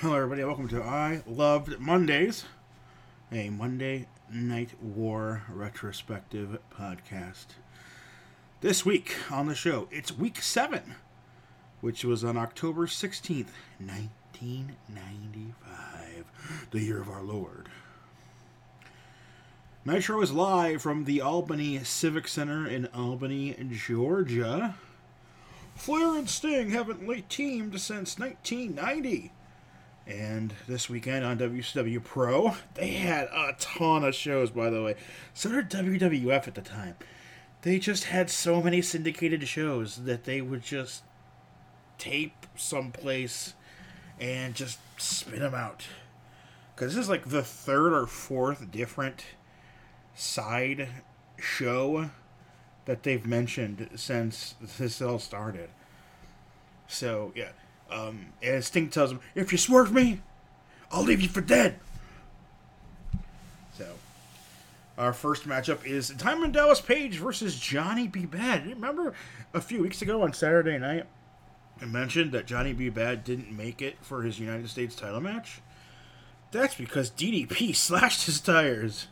Hello, everybody. Welcome to I Loved Mondays, a Monday Night War retrospective podcast. This week on the show, it's week seven, which was on October 16th, 1995, the year of our Lord. Nitro is live from the Albany Civic Center in Albany, Georgia. Flair and Sting haven't late teamed since 1990. And this weekend on WCW Pro, they had a ton of shows, by the way. So did WWF at the time. They just had so many syndicated shows that they would just tape someplace and just spin them out. Because this is like the third or fourth different side show that they've mentioned since this all started. So, yeah. Um, and Sting tells him, "If you swerve me, I'll leave you for dead." So, our first matchup is Diamond Dallas Page versus Johnny B. Bad. Remember a few weeks ago on Saturday night, I mentioned that Johnny B. Bad didn't make it for his United States title match. That's because DDP slashed his tires.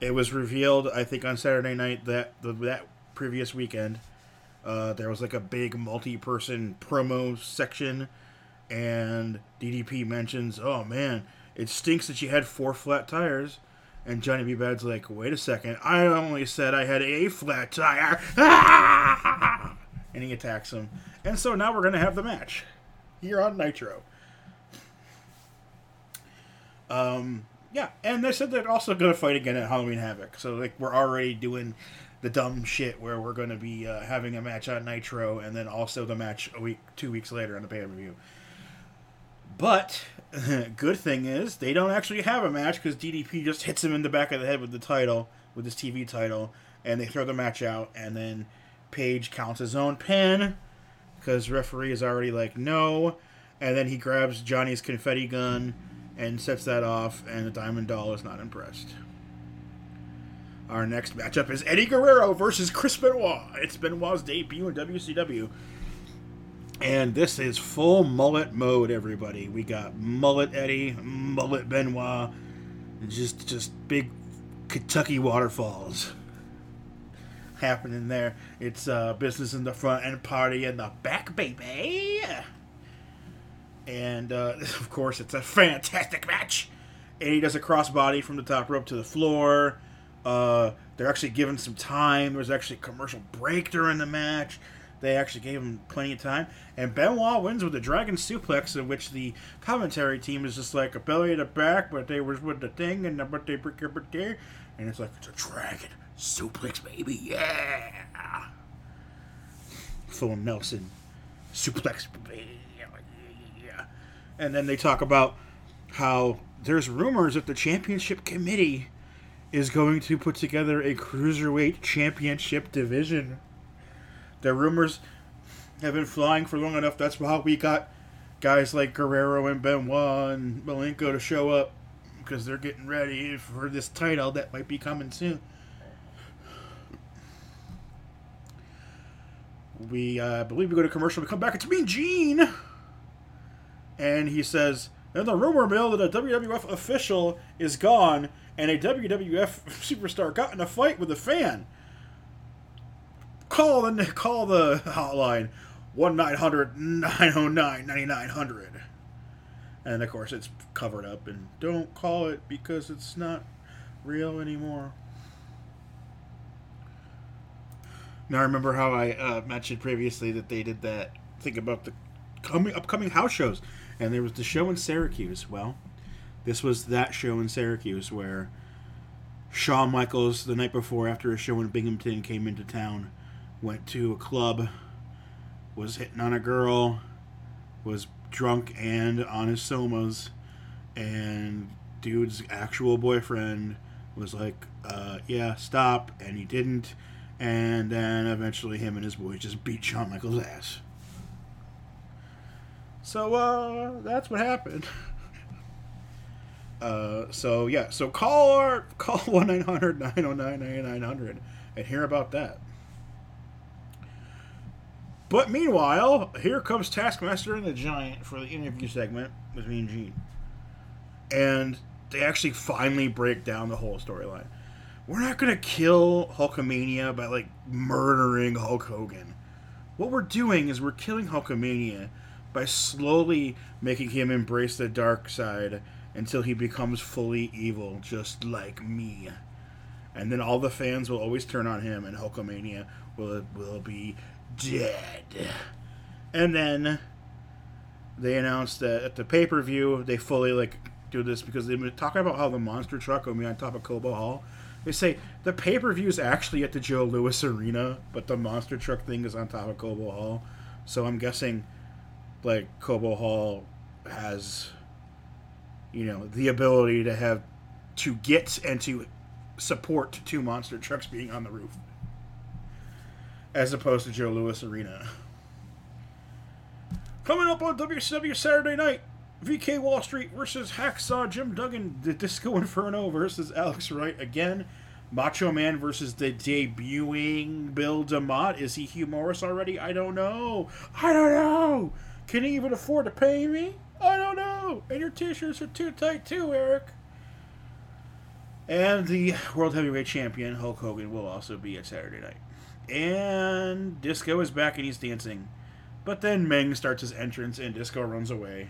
It was revealed, I think, on Saturday night that the, that previous weekend uh, there was like a big multi-person promo section, and DDP mentions, "Oh man, it stinks that you had four flat tires." And Johnny B. Bad's like, "Wait a second, I only said I had a flat tire." and he attacks him, and so now we're gonna have the match here on Nitro. Um, yeah, and they said they're also gonna fight again at Halloween Havoc. So like we're already doing the dumb shit where we're going to be uh, having a match on Nitro and then also the match a week, two weeks later on the pay per view. But good thing is they don't actually have a match because DDP just hits him in the back of the head with the title, with his TV title, and they throw the match out. And then Page counts his own pin because referee is already like no, and then he grabs Johnny's confetti gun and sets that off, and the Diamond Doll is not impressed. Our next matchup is Eddie Guerrero versus Chris Benoit. It's Benoit's debut in WCW. And this is full mullet mode, everybody. We got mullet Eddie, mullet Benoit, just just big Kentucky waterfalls happening there. It's uh, business in the front and party in the back, baby. And uh, of course, it's a fantastic match. Eddie does a crossbody from the top rope to the floor. Uh, they're actually given some time. There was actually a commercial break during the match. They actually gave him plenty of time. And Benoit wins with a dragon suplex, in which the commentary team is just like a belly to back, but they was with the thing and but they and it's like it's a dragon suplex, baby, yeah. Full Nelson suplex, baby, yeah. And then they talk about how there's rumors that the championship committee is going to put together a cruiserweight championship division. The rumors have been flying for long enough. That's why we got guys like Guerrero and Benoit and Malenko to show up because they're getting ready for this title that might be coming soon. We uh, believe we go to commercial. We come back. It's Mean Gene, and he says, "And the rumor mill that a WWF official is gone." and a WWF superstar got in a fight with a fan. Call the call the hotline one 909 9900 and of course it's covered up and don't call it because it's not real anymore now remember how i uh, mentioned previously that they did that thing about the coming upcoming house shows and there was the show in syracuse well this was that show in Syracuse where Shawn Michaels, the night before, after a show in Binghamton, came into town, went to a club, was hitting on a girl, was drunk and on his somas, and dude's actual boyfriend was like, uh, "Yeah, stop," and he didn't, and then eventually him and his boy just beat Shawn Michaels' ass. So uh, that's what happened. Uh, so yeah, so call our call one 909 909 and hear about that. But meanwhile, here comes Taskmaster and the Giant for the interview segment with Mean Gene. And they actually finally break down the whole storyline. We're not to kill Hulkamania by, like, murdering Hulk Hogan. What we're doing is we're killing Hulkamania by slowly making him embrace the dark side until he becomes fully evil, just like me. And then all the fans will always turn on him, and Hulkamania will will be dead. And then they announced that at the pay per view, they fully like do this because they've been talking about how the monster truck will be on top of Cobo Hall. They say the pay per view is actually at the Joe Louis Arena, but the monster truck thing is on top of Cobo Hall. So I'm guessing like Cobo Hall has you know the ability to have to get and to support two monster trucks being on the roof as opposed to Joe Louis Arena. Coming up on WCW Saturday night, VK Wall Street versus Hacksaw Jim Duggan, the Disco Inferno versus Alex Wright again. Macho Man versus the debuting Bill DeMott. Is he Hugh Morris already? I don't know. I don't know. Can he even afford to pay me? I don't know. And your t-shirts are too tight too, Eric. And the World Heavyweight Champion, Hulk Hogan, will also be at Saturday night. And Disco is back and he's dancing. But then Meng starts his entrance and Disco runs away.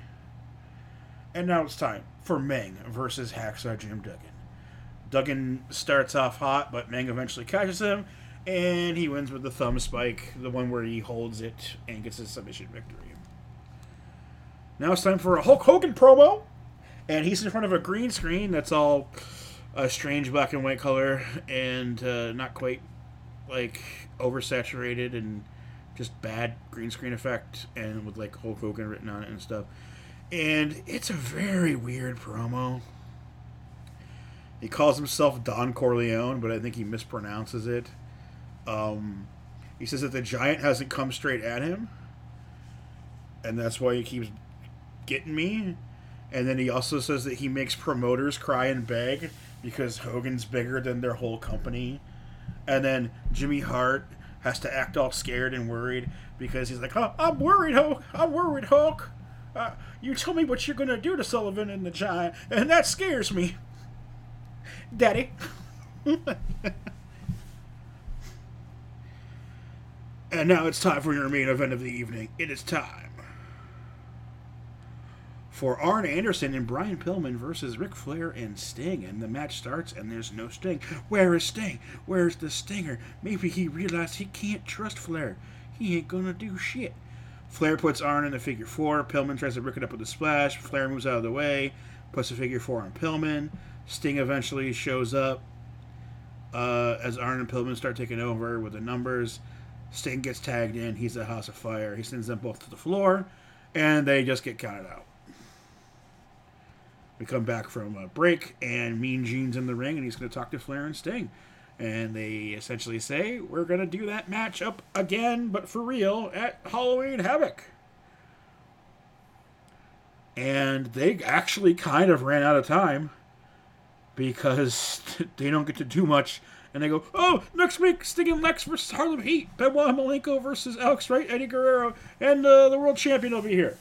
And now it's time for Meng versus Hacksaw Jim Duggan. Duggan starts off hot, but Meng eventually catches him, and he wins with the thumb spike, the one where he holds it and gets a submission victory. Now it's time for a Hulk Hogan promo, and he's in front of a green screen that's all a strange black and white color and uh, not quite like oversaturated and just bad green screen effect and with like Hulk Hogan written on it and stuff. And it's a very weird promo. He calls himself Don Corleone, but I think he mispronounces it. Um, he says that the giant hasn't come straight at him, and that's why he keeps getting me. And then he also says that he makes promoters cry and beg because Hogan's bigger than their whole company. And then Jimmy Hart has to act all scared and worried because he's like, oh, I'm worried, Hulk. I'm worried, Hulk. Uh, you tell me what you're to do to Sullivan and the Giant, and that scares me. Daddy. and now it's time for your main event of the evening. It is time for Arn Anderson and Brian Pillman versus Ric Flair and Sting. And the match starts, and there's no Sting. Where is Sting? Where's the Stinger? Maybe he realized he can't trust Flair. He ain't gonna do shit. Flair puts Arn in the figure four. Pillman tries to Rick it up with a splash. Flair moves out of the way, puts a figure four on Pillman. Sting eventually shows up uh, as Arn and Pillman start taking over with the numbers. Sting gets tagged in. He's a House of Fire. He sends them both to the floor, and they just get counted out. We come back from a break, and Mean Gene's in the ring, and he's going to talk to Flair and Sting. And they essentially say, We're going to do that match up again, but for real, at Halloween Havoc. And they actually kind of ran out of time because they don't get to do much. And they go, oh, next week, Sting and Lex versus Harlem Heat, Benoit Malenko versus Alex Wright, Eddie Guerrero, and uh, the world champion be here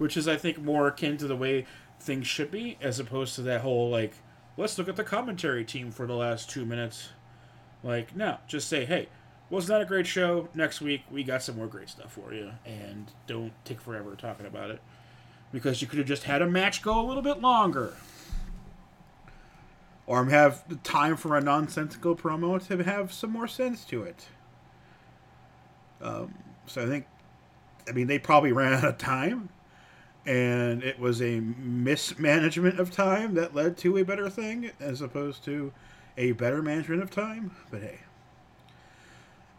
which is I think more akin to the way things should be, as opposed to that whole like, let's look at the commentary team for the last two minutes. Like, no, just say, hey, wasn't that a great show? Next week we got some more great stuff for you, and don't take forever talking about it because you could have just had a match go a little bit longer. Or have the time for a nonsensical promo to have some more sense to it. Um, so I think, I mean, they probably ran out of time and it was a mismanagement of time that led to a better thing as opposed to a better management of time. But hey,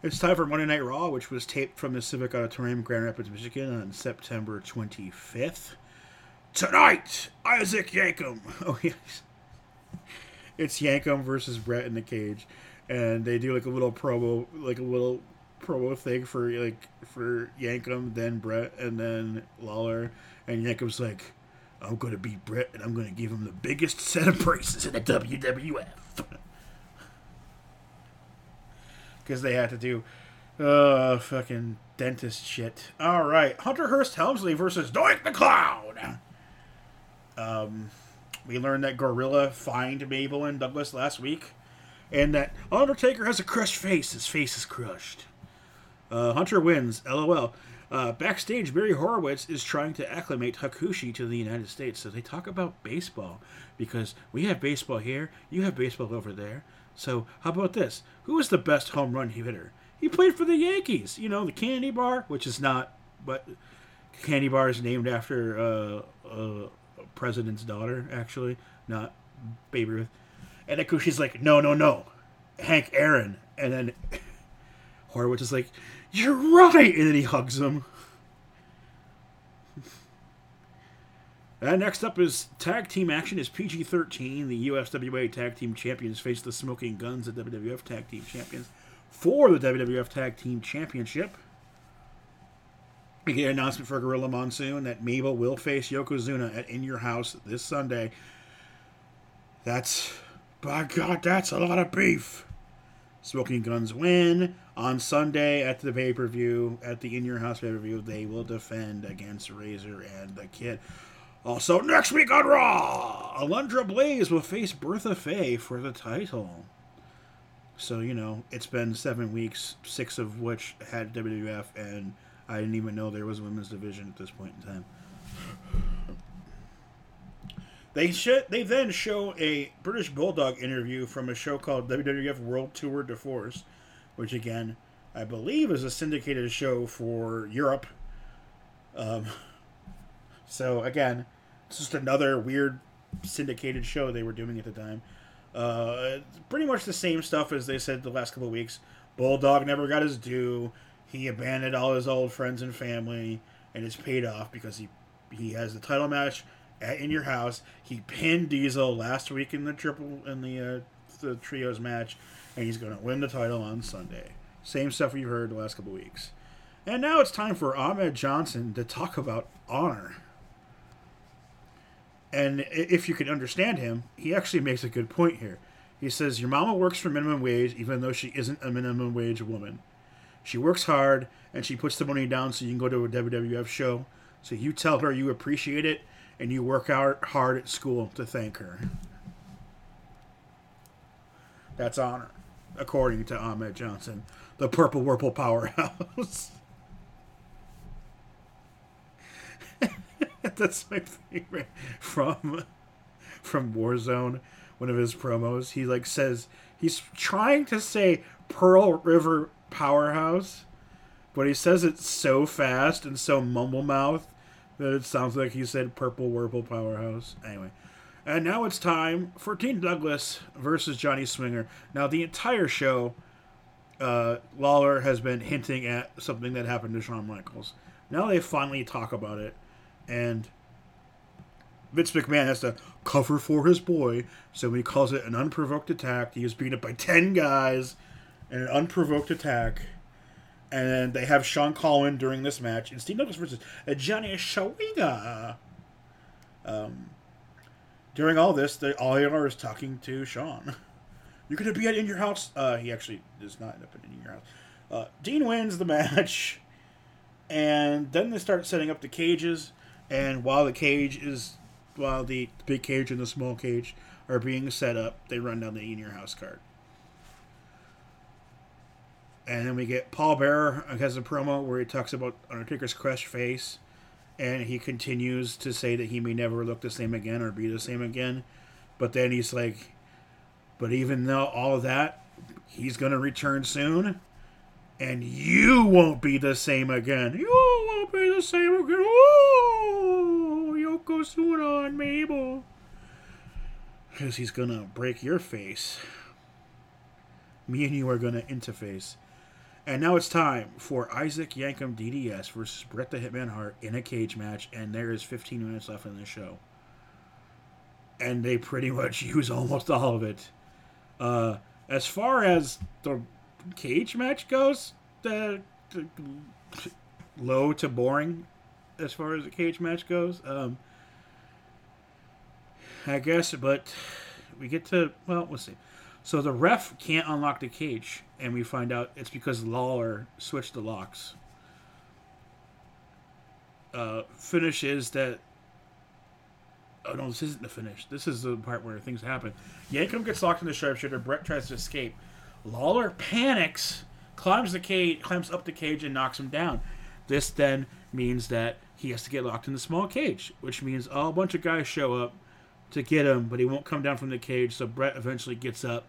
it's time for Monday Night Raw, which was taped from the Civic Auditorium, Grand Rapids, Michigan, on September 25th. Tonight, Isaac Yankem. Oh yes, it's Yankem versus Bret in the cage, and they do like a little promo, like a little promo thing for like for Yankem, then Bret, and then Lawler and Yankem's like, I'm to beat Bret, and I'm to give him the biggest set of braces in the WWF. Because they had to do Uh, fucking dentist shit. All right, Hunter Hearst Helmsley versus Doink the Clown. Um, we learned that Gorilla fined Mabel and Douglas last week, and that Undertaker has a crushed face. His face is crushed. Uh, Hunter wins. LOL. Uh, backstage, Barry Horowitz is trying to acclimate Hakushi to the United States. So they talk about baseball because we have baseball here, you have baseball over there. So how about this? Who is the best home run hitter? He played for the Yankees. You know, the Candy Bar, which is not, but Candy Bar is named after uh, uh, a president's daughter, actually, not Babe Ruth. And Hakushi's like, no, no, no, Hank Aaron. And then Horowitz is like, you're right! And then he hugs him. And next up is tag team action is PG 13. The USWA Tag Team Champions face the Smoking Guns, the WWF Tag Team Champions, for the WWF Tag Team Championship. We get an announcement for Gorilla Monsoon that Mabel will face Yokozuna at In Your House this Sunday. That's, by God, that's a lot of beef. Smoking Guns win on Sunday at the pay per view, at the In Your House pay per view. They will defend against Razor and the Kid. Also, next week on Raw, Alundra Blaze will face Bertha Faye for the title. So, you know, it's been seven weeks, six of which had WWF, and I didn't even know there was a women's division at this point in time. They should. They then show a British Bulldog interview from a show called WWF World Tour de Force, which again, I believe is a syndicated show for Europe. Um, so again, it's just another weird syndicated show they were doing at the time. Uh, pretty much the same stuff as they said the last couple of weeks. Bulldog never got his due. He abandoned all his old friends and family, and it's paid off because he he has the title match at In Your House. He pinned Diesel last week in the triple in the uh, the trios match, and he's going to win the title on Sunday. Same stuff we've heard the last couple weeks. And now it's time for Ahmed Johnson to talk about honor. And if you can understand him, he actually makes a good point here. He says, Your mama works for minimum wage, even though she isn't a minimum wage woman. She works hard and she puts the money down so you can go to a WWF show. So you tell her you appreciate it and you work out hard at school to thank her. That's honor, according to Ahmed Johnson, the Purple Whirple powerhouse. That's my favorite from from Warzone. One of his promos, he like says he's trying to say Pearl River Powerhouse, but he says it so fast and so mumble mouth that it sounds like he said Purple Whirple Powerhouse. Anyway, and now it's time for Dean Douglas versus Johnny Swinger. Now the entire show, uh, Lawler has been hinting at something that happened to Shawn Michaels. Now they finally talk about it and Vince McMahon has to cover for his boy, so he calls it an unprovoked attack. He was beaten up by ten guys in an unprovoked attack, and they have Sean Coleman during this match, and Steve Douglas versus Johnny Shawiga. Um, during all this, the are is talking to Sean. You're gonna be at in your house. Uh, he actually does not end up in your house. Uh, Dean wins the match, and then they start setting up the cages and while the cage is, while the big cage and the small cage are being set up, they run down the in your house card. And then we get Paul Bearer has a promo where he talks about Undertaker's crushed face, and he continues to say that he may never look the same again or be the same again. But then he's like, but even though all of that, he's to return soon, and you won't be the same again. You won't be the same again. Oh, Yokozuna and Mabel. Because he's gonna break your face. Me and you are gonna interface. And now it's time for Isaac Yankem DDS versus Bret the Hitman Hart in a cage match, and there is 15 minutes left in the show. And they pretty much use almost all of it. Uh, as far as the cage match goes, the, the low to boring as far as the cage match goes. Um, I guess, but we get to well, we'll see. So the ref can't unlock the cage, and we find out it's because Lawler switched the locks. Uh, finish is that. Oh no, this isn't the finish. This is the part where things happen. Yankem gets locked in the sharpshooter. Bret tries to escape. Lawler panics, climbs the cage, climbs up the cage, and knocks him down. This then means that he has to get locked in the small cage, which means a bunch of guys show up to get him, but he won't come down from the cage. So Bret eventually gets up,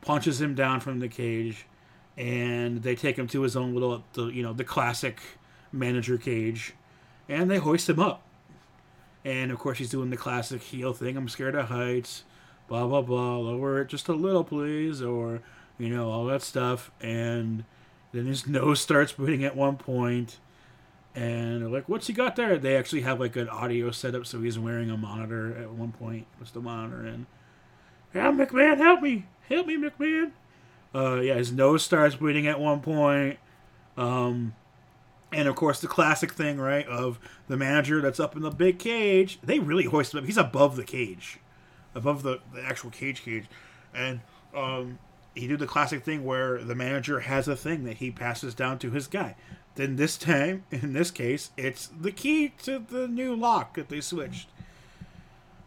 punches him down from the cage, and they take him to his own little, the, you know, the classic manager cage, and they hoist him up. And of course, he's doing the classic heel thing. I'm scared of heights. Blah blah blah. Lower it just a little, please, or you know all that stuff. And then his nose starts bleeding at one point and they're like, "What's he got there?" They actually have like an audio setup, so he's wearing a monitor at one point. Puts the monitor in. Yeah, McMahon, help me, help me, McMahon. Uh, yeah, his nose starts bleeding at one point. Um, and of course, the classic thing, right, of the manager that's up in the big cage. They really hoist him up. He's above the cage, above the, the actual cage cage, and um, he do the classic thing where the manager has a thing that he passes down to his guy. Then this time, in this case, it's the key to the new lock that they switched.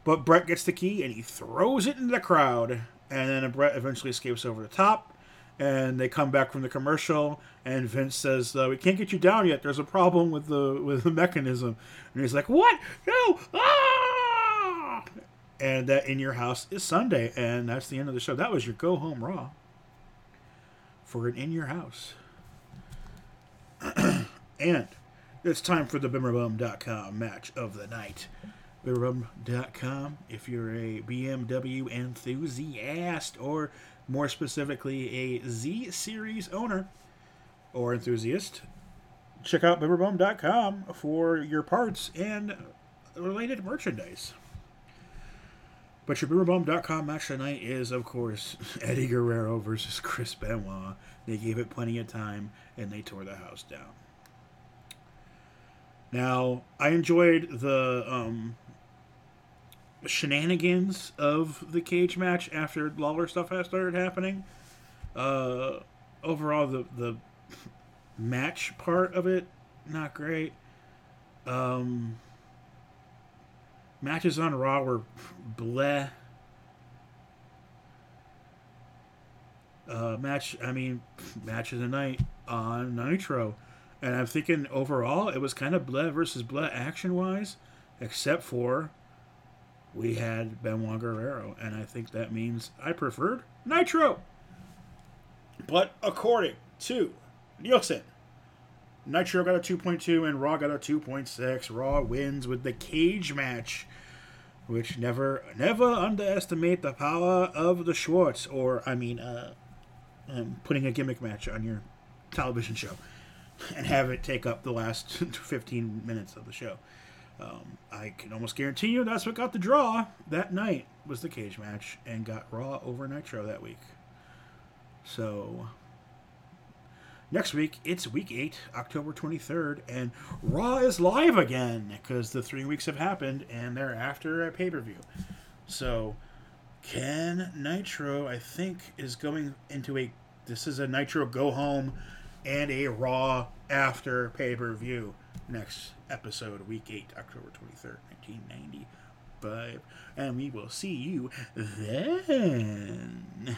But Bret gets the key and he throws it into the crowd. And then Bret eventually escapes over the top. And they come back from the commercial, and Vince says, uh, "We can't get you down yet. There's a problem with the with the mechanism." And he's like, "What? No! Ah!" And that in your house is Sunday, and that's the end of the show. That was your go home Raw for an in your house. and it's time for the BimmerBum.com match of the night. BimmerBum.com, if you're a BMW enthusiast, or more specifically, a Z Series owner or enthusiast, check out BimmerBum.com for your parts and related merchandise. But your BimmerBum.com match tonight is, of course, Eddie Guerrero versus Chris Benoit. They gave it plenty of time and they tore the house down. Now, I enjoyed the um, shenanigans of the cage match after Lawler stuff has started happening. Uh, overall, the the match part of it not great. Um, matches on Raw were bleh. Uh, match, I mean, match of the night on Nitro. And I'm thinking overall, it was kind of bleh versus bleh action wise, except for we had Benoit Guerrero. And I think that means I preferred Nitro. But according to Nielsen, Nitro got a 2.2 and Raw got a 2.6. Raw wins with the cage match, which never never underestimate the power of the Schwartz, or I mean, uh, um, putting a gimmick match on your television show and have it take up the last 15 minutes of the show. Um, I can almost guarantee you that's what got the draw that night was the cage match and got Raw over Nitro that week. So next week it's week 8 october 23rd and raw is live again because the three weeks have happened and they're after a pay-per-view so Ken Nitro, I think, is going into a. This is a Nitro go home and a Raw after pay per view next episode, week 8, October 23rd, 1995. And we will see you then.